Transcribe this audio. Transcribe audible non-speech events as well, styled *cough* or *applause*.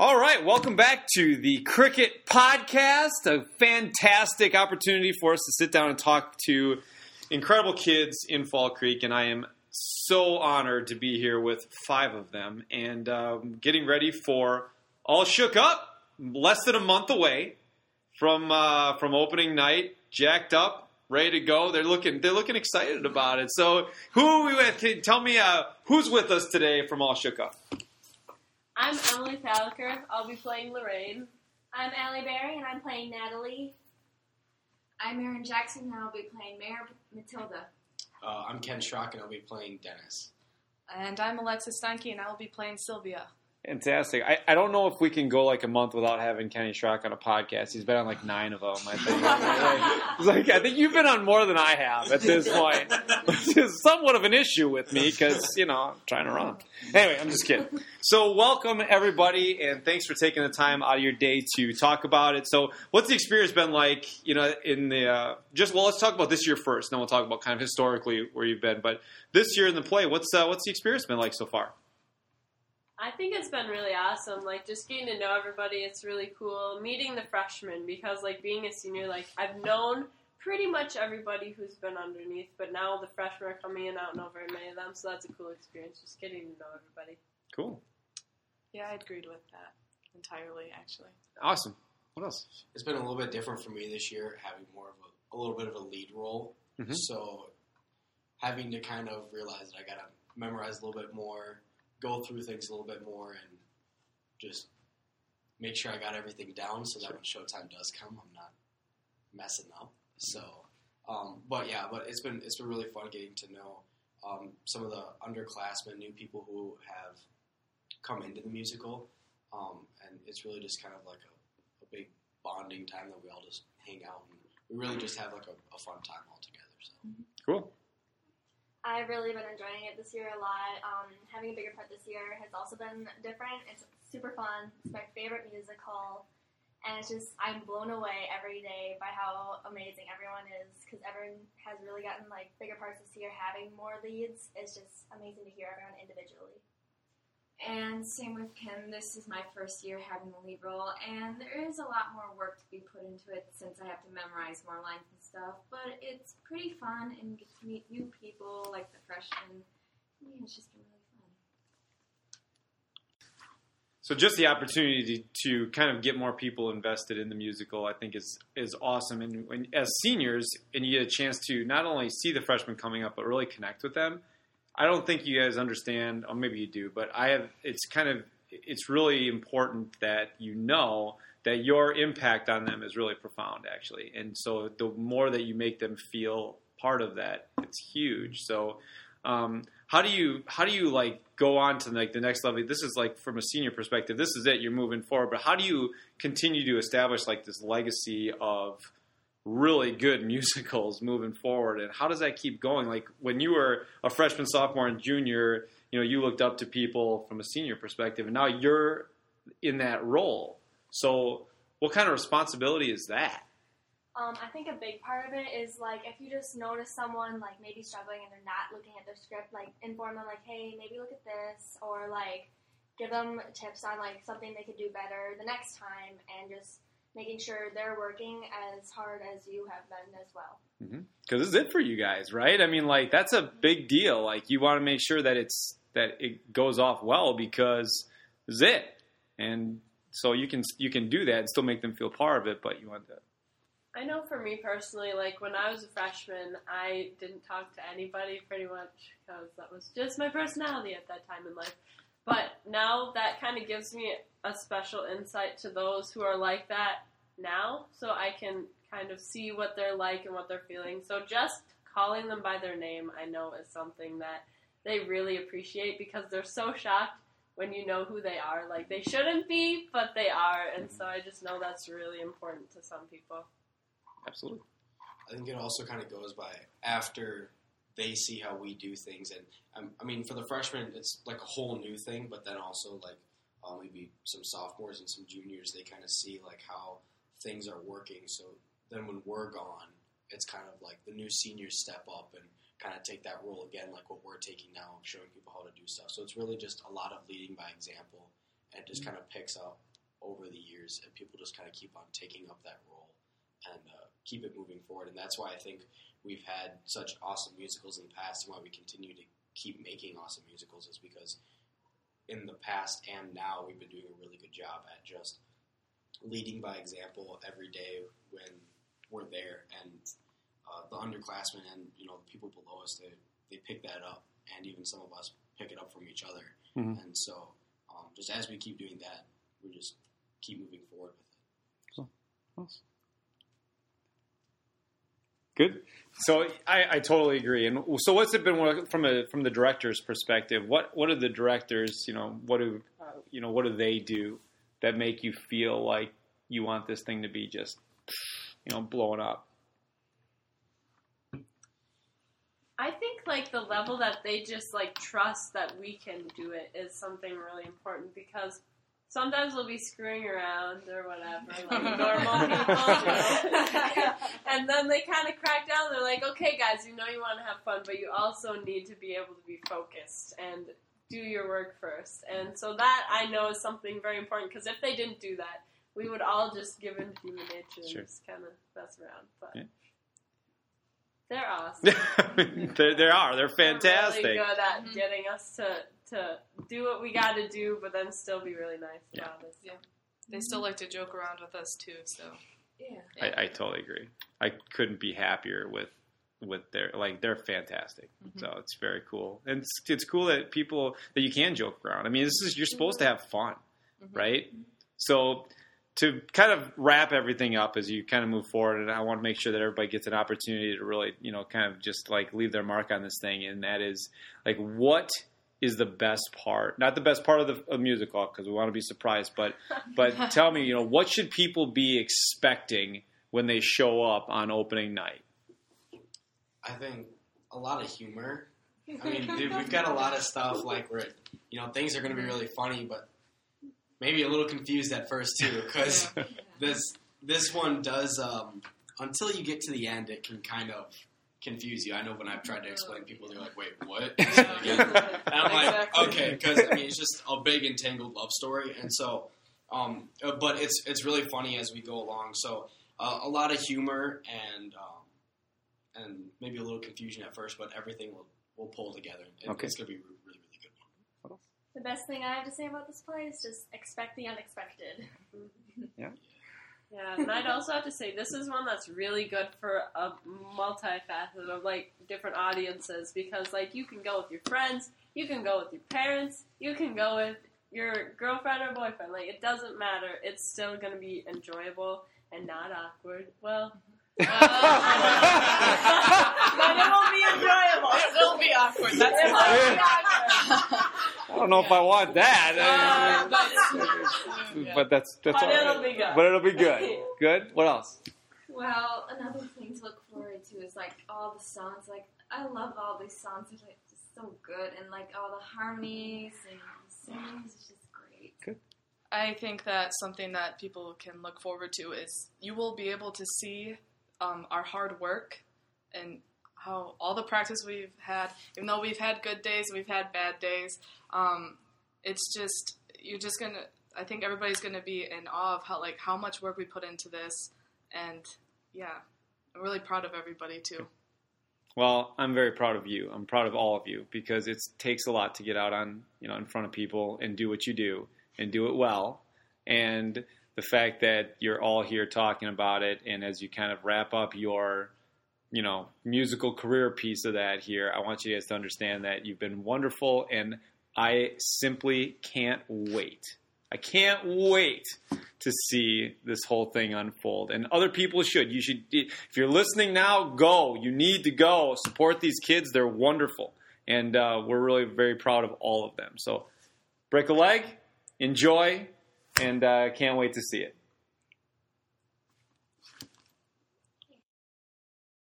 All right, welcome back to the Cricket Podcast. A fantastic opportunity for us to sit down and talk to incredible kids in Fall Creek, and I am so honored to be here with five of them and um, getting ready for All Shook Up. Less than a month away from uh, from opening night, jacked up, ready to go. They're looking they're looking excited about it. So, who are we with? Tell me uh, who's with us today from All Shook Up. I'm Emily Falker. I'll be playing Lorraine. I'm Allie Berry, and I'm playing Natalie. I'm Erin Jackson, and I'll be playing Mayor Matilda. Uh, I'm Ken Schrock, and I'll be playing Dennis. And I'm Alexis Steinke, and I will be playing Sylvia. Fantastic. I, I don't know if we can go like a month without having Kenny Schrock on a podcast. He's been on like nine of them, I think. *laughs* Like, I think you've been on more than I have at this point, which is somewhat of an issue with me because, you know, I'm trying to run. Anyway, I'm just kidding. So, welcome everybody, and thanks for taking the time out of your day to talk about it. So, what's the experience been like, you know, in the, uh, just, well, let's talk about this year first, and then we'll talk about kind of historically where you've been. But this year in the play, what's, uh, what's the experience been like so far? I think it's been really awesome. Like just getting to know everybody, it's really cool. Meeting the freshmen because like being a senior, like I've known pretty much everybody who's been underneath, but now the freshmen are coming in. I don't know very many of them, so that's a cool experience. Just getting to know everybody. Cool. Yeah, I agreed with that entirely, actually. Awesome. What else? It's been a little bit different for me this year, having more of a, a little bit of a lead role. Mhm. So, having to kind of realize that I got to memorize a little bit more, go through things a little bit more, and just make sure I got everything down so that when showtime does come, I'm not messing up. So, um, but yeah, but it's been it's been really fun getting to know um, some of the underclassmen, new people who have come into the musical, um, and it's really just kind of like a, a big bonding time that we all just hang out and we really just have like a, a fun time all together. So. Cool. I've really been enjoying it this year a lot. Um, having a bigger part this year has also been different. It's super fun. It's my favorite musical. And it's just, I'm blown away every day by how amazing everyone is because everyone has really gotten like bigger parts this year, having more leads. It's just amazing to hear everyone individually. And same with Ken. This is my first year having the lead role, and there is a lot more work to be put into it since I have to memorize more lines and stuff. But it's pretty fun, and get to meet new people like the freshmen. Yeah, it's just been really fun. So just the opportunity to, to kind of get more people invested in the musical, I think is is awesome. And when, as seniors, and you get a chance to not only see the freshmen coming up, but really connect with them. I don't think you guys understand, or maybe you do, but I have. It's kind of it's really important that you know that your impact on them is really profound, actually. And so the more that you make them feel part of that, it's huge. So um, how do you how do you like go on to like the next level? This is like from a senior perspective, this is it. You're moving forward, but how do you continue to establish like this legacy of really good *laughs* musicals moving forward? And how does that keep going? Like when you were a freshman, sophomore, and junior, you know, you looked up to people from a senior perspective, and now you're in that role. So what kind of responsibility is that? Um, I think a big part of it is like if you just notice someone like maybe struggling and they're not looking at their script, like inform them like, hey, maybe look at this, or like give them tips on like something they could do better the next time, and just making sure they're working as hard as you have been as well. because this is it for you guys, right? I mean, like that's a big deal. Like you want to make sure that it's that it goes off well because it, and so you can you can do that and still make them feel part of it. But you want to I know for me personally, like when I was a freshman, I didn't talk to anybody pretty much because that was just my personality at that time in life. But now that kind of gives me a special insight to those who are like that now, so I can kind of see what they're like and what they're feeling. So just calling them by their name, I know is something that they really appreciate because they're so shocked when you know who they are. Like they shouldn't be, but they are, and so I just know that's really important to some people. absolutely. I think it also kind of goes by after they see how we do things, and um, I mean, for the freshmen, it's like a whole new thing. But then also like uh, maybe some sophomores and some juniors, they kind of see like how things are working. So then when we're gone, it's kind of like the new seniors step up and kind of take that role again, like what we're taking now, of showing people how to do stuff. So it's really just a lot of leading by example, and it just kind of picks up over the years, and people just kind of keep on taking up that role and uh, keep it moving forward. And that's why I think we've had such awesome musicals in the past, and why we continue to keep making awesome musicals is because in the past and now we've been doing a really good job at just leading by example every day when we're there, and uh, the underclassmen and you know the people us they they pick that up, and even some of us pick it up from each other. Mhm. And so, um, just as we keep doing that, we just keep moving forward with it. So good. So I, I totally agree. And so, what's it been from a from the director's perspective? What what are the directors? You know, what do uh, you know? What do they do that make you feel like you want this thing to be just you know blowing up? I think like the level that they just like trust that we can do it is something really important because sometimes we'll be screwing around or whatever, like *laughs* normal people. *laughs* and then they kind of crack down. They're like, okay, guys, you know you want to have fun, but you also need to be able to be focused and do your work first. And so that I know is something very important because if they didn't do that, we would all just give in to human nature and Sure. just kind of mess around. But Yeah. They're awesome. *laughs* there, there are. They're They're fantastic. really good at Mhm. getting us to to do what we got to do, but then still be really nice Yeah. about it. Yeah. They still like to joke around with us too, so Yeah. I, I totally agree. I couldn't be happier with with their like they're fantastic. Mhm. So it's very cool, and it's, it's cool that people that you can joke around. I mean, this is you're supposed to have fun, Mhm. right? So to kind of wrap everything up as you kind of move forward, and I want to make sure that everybody gets an opportunity to really, you know, kind of just like leave their mark on this thing, and that is like what is the best part? Not the best part of the of musical because we want to be surprised, but *laughs* but tell me, you know, what should people be expecting when they show up on opening night? I think a lot of humor. I mean, dude, we've got a lot of stuff like where you know things are going to be really funny, but maybe a little confused at first too, because *laughs* this this one does um, until you get to the end, it can kind of confuse you. I know when I've tried to explain, people they're like, "Wait, what?" Say that again. And I'm like, okay, because I mean, it's just a big entangled love story, and so, um, uh, but it's it's really funny as we go along. So uh, a lot of humor and um, and maybe a little confusion at first, but everything will will pull together. It, Okay. It's gonna be a really really good. One. The best thing I have to say about this play is just expect the unexpected. *laughs* Yeah, Yeah, and I'd also have to say this is one that's really good for a multifaceted of like different audiences because like you can go with your friends, you can go with your parents, you can go with your girlfriend or boyfriend. Like it doesn't matter. It's still going to be enjoyable and not awkward. Well, *laughs* uh, but it will be enjoyable. it will be awkward. That's It will be awkward. I don't know if I want that, Uh, but- but that's that's But all right. it'll be good. But it'll be good. Good. What else? Well, another thing to look forward to is like all the songs. Like I love all these songs. They're like just so good, and like all the harmonies and the singing is just great. I think that something that people can look forward to is you will be able to see um, our hard work and how all the practice we've had. Even though we've had good days, we've had bad days. Um, it's just you're just gonna. I think everybody's gonna be in awe of how like how much work we put into this, and yeah, I'm really proud of everybody too. Well, I'm very proud of you. I'm proud of all of you because it takes a lot to get out on, you know, in front of people and do what you do and do it well. And the fact that you're all here talking about it and as you kind of wrap up your, you know, musical career piece of that here, I want you guys to understand that you've been wonderful and I simply can't wait. I can't wait to see this whole thing unfold. And other people should. You should, if you're listening now, go. You need to go. Support these kids. They're wonderful. And uh, we're really very proud of all of them. So break a leg, enjoy, and uh, can't wait to see it.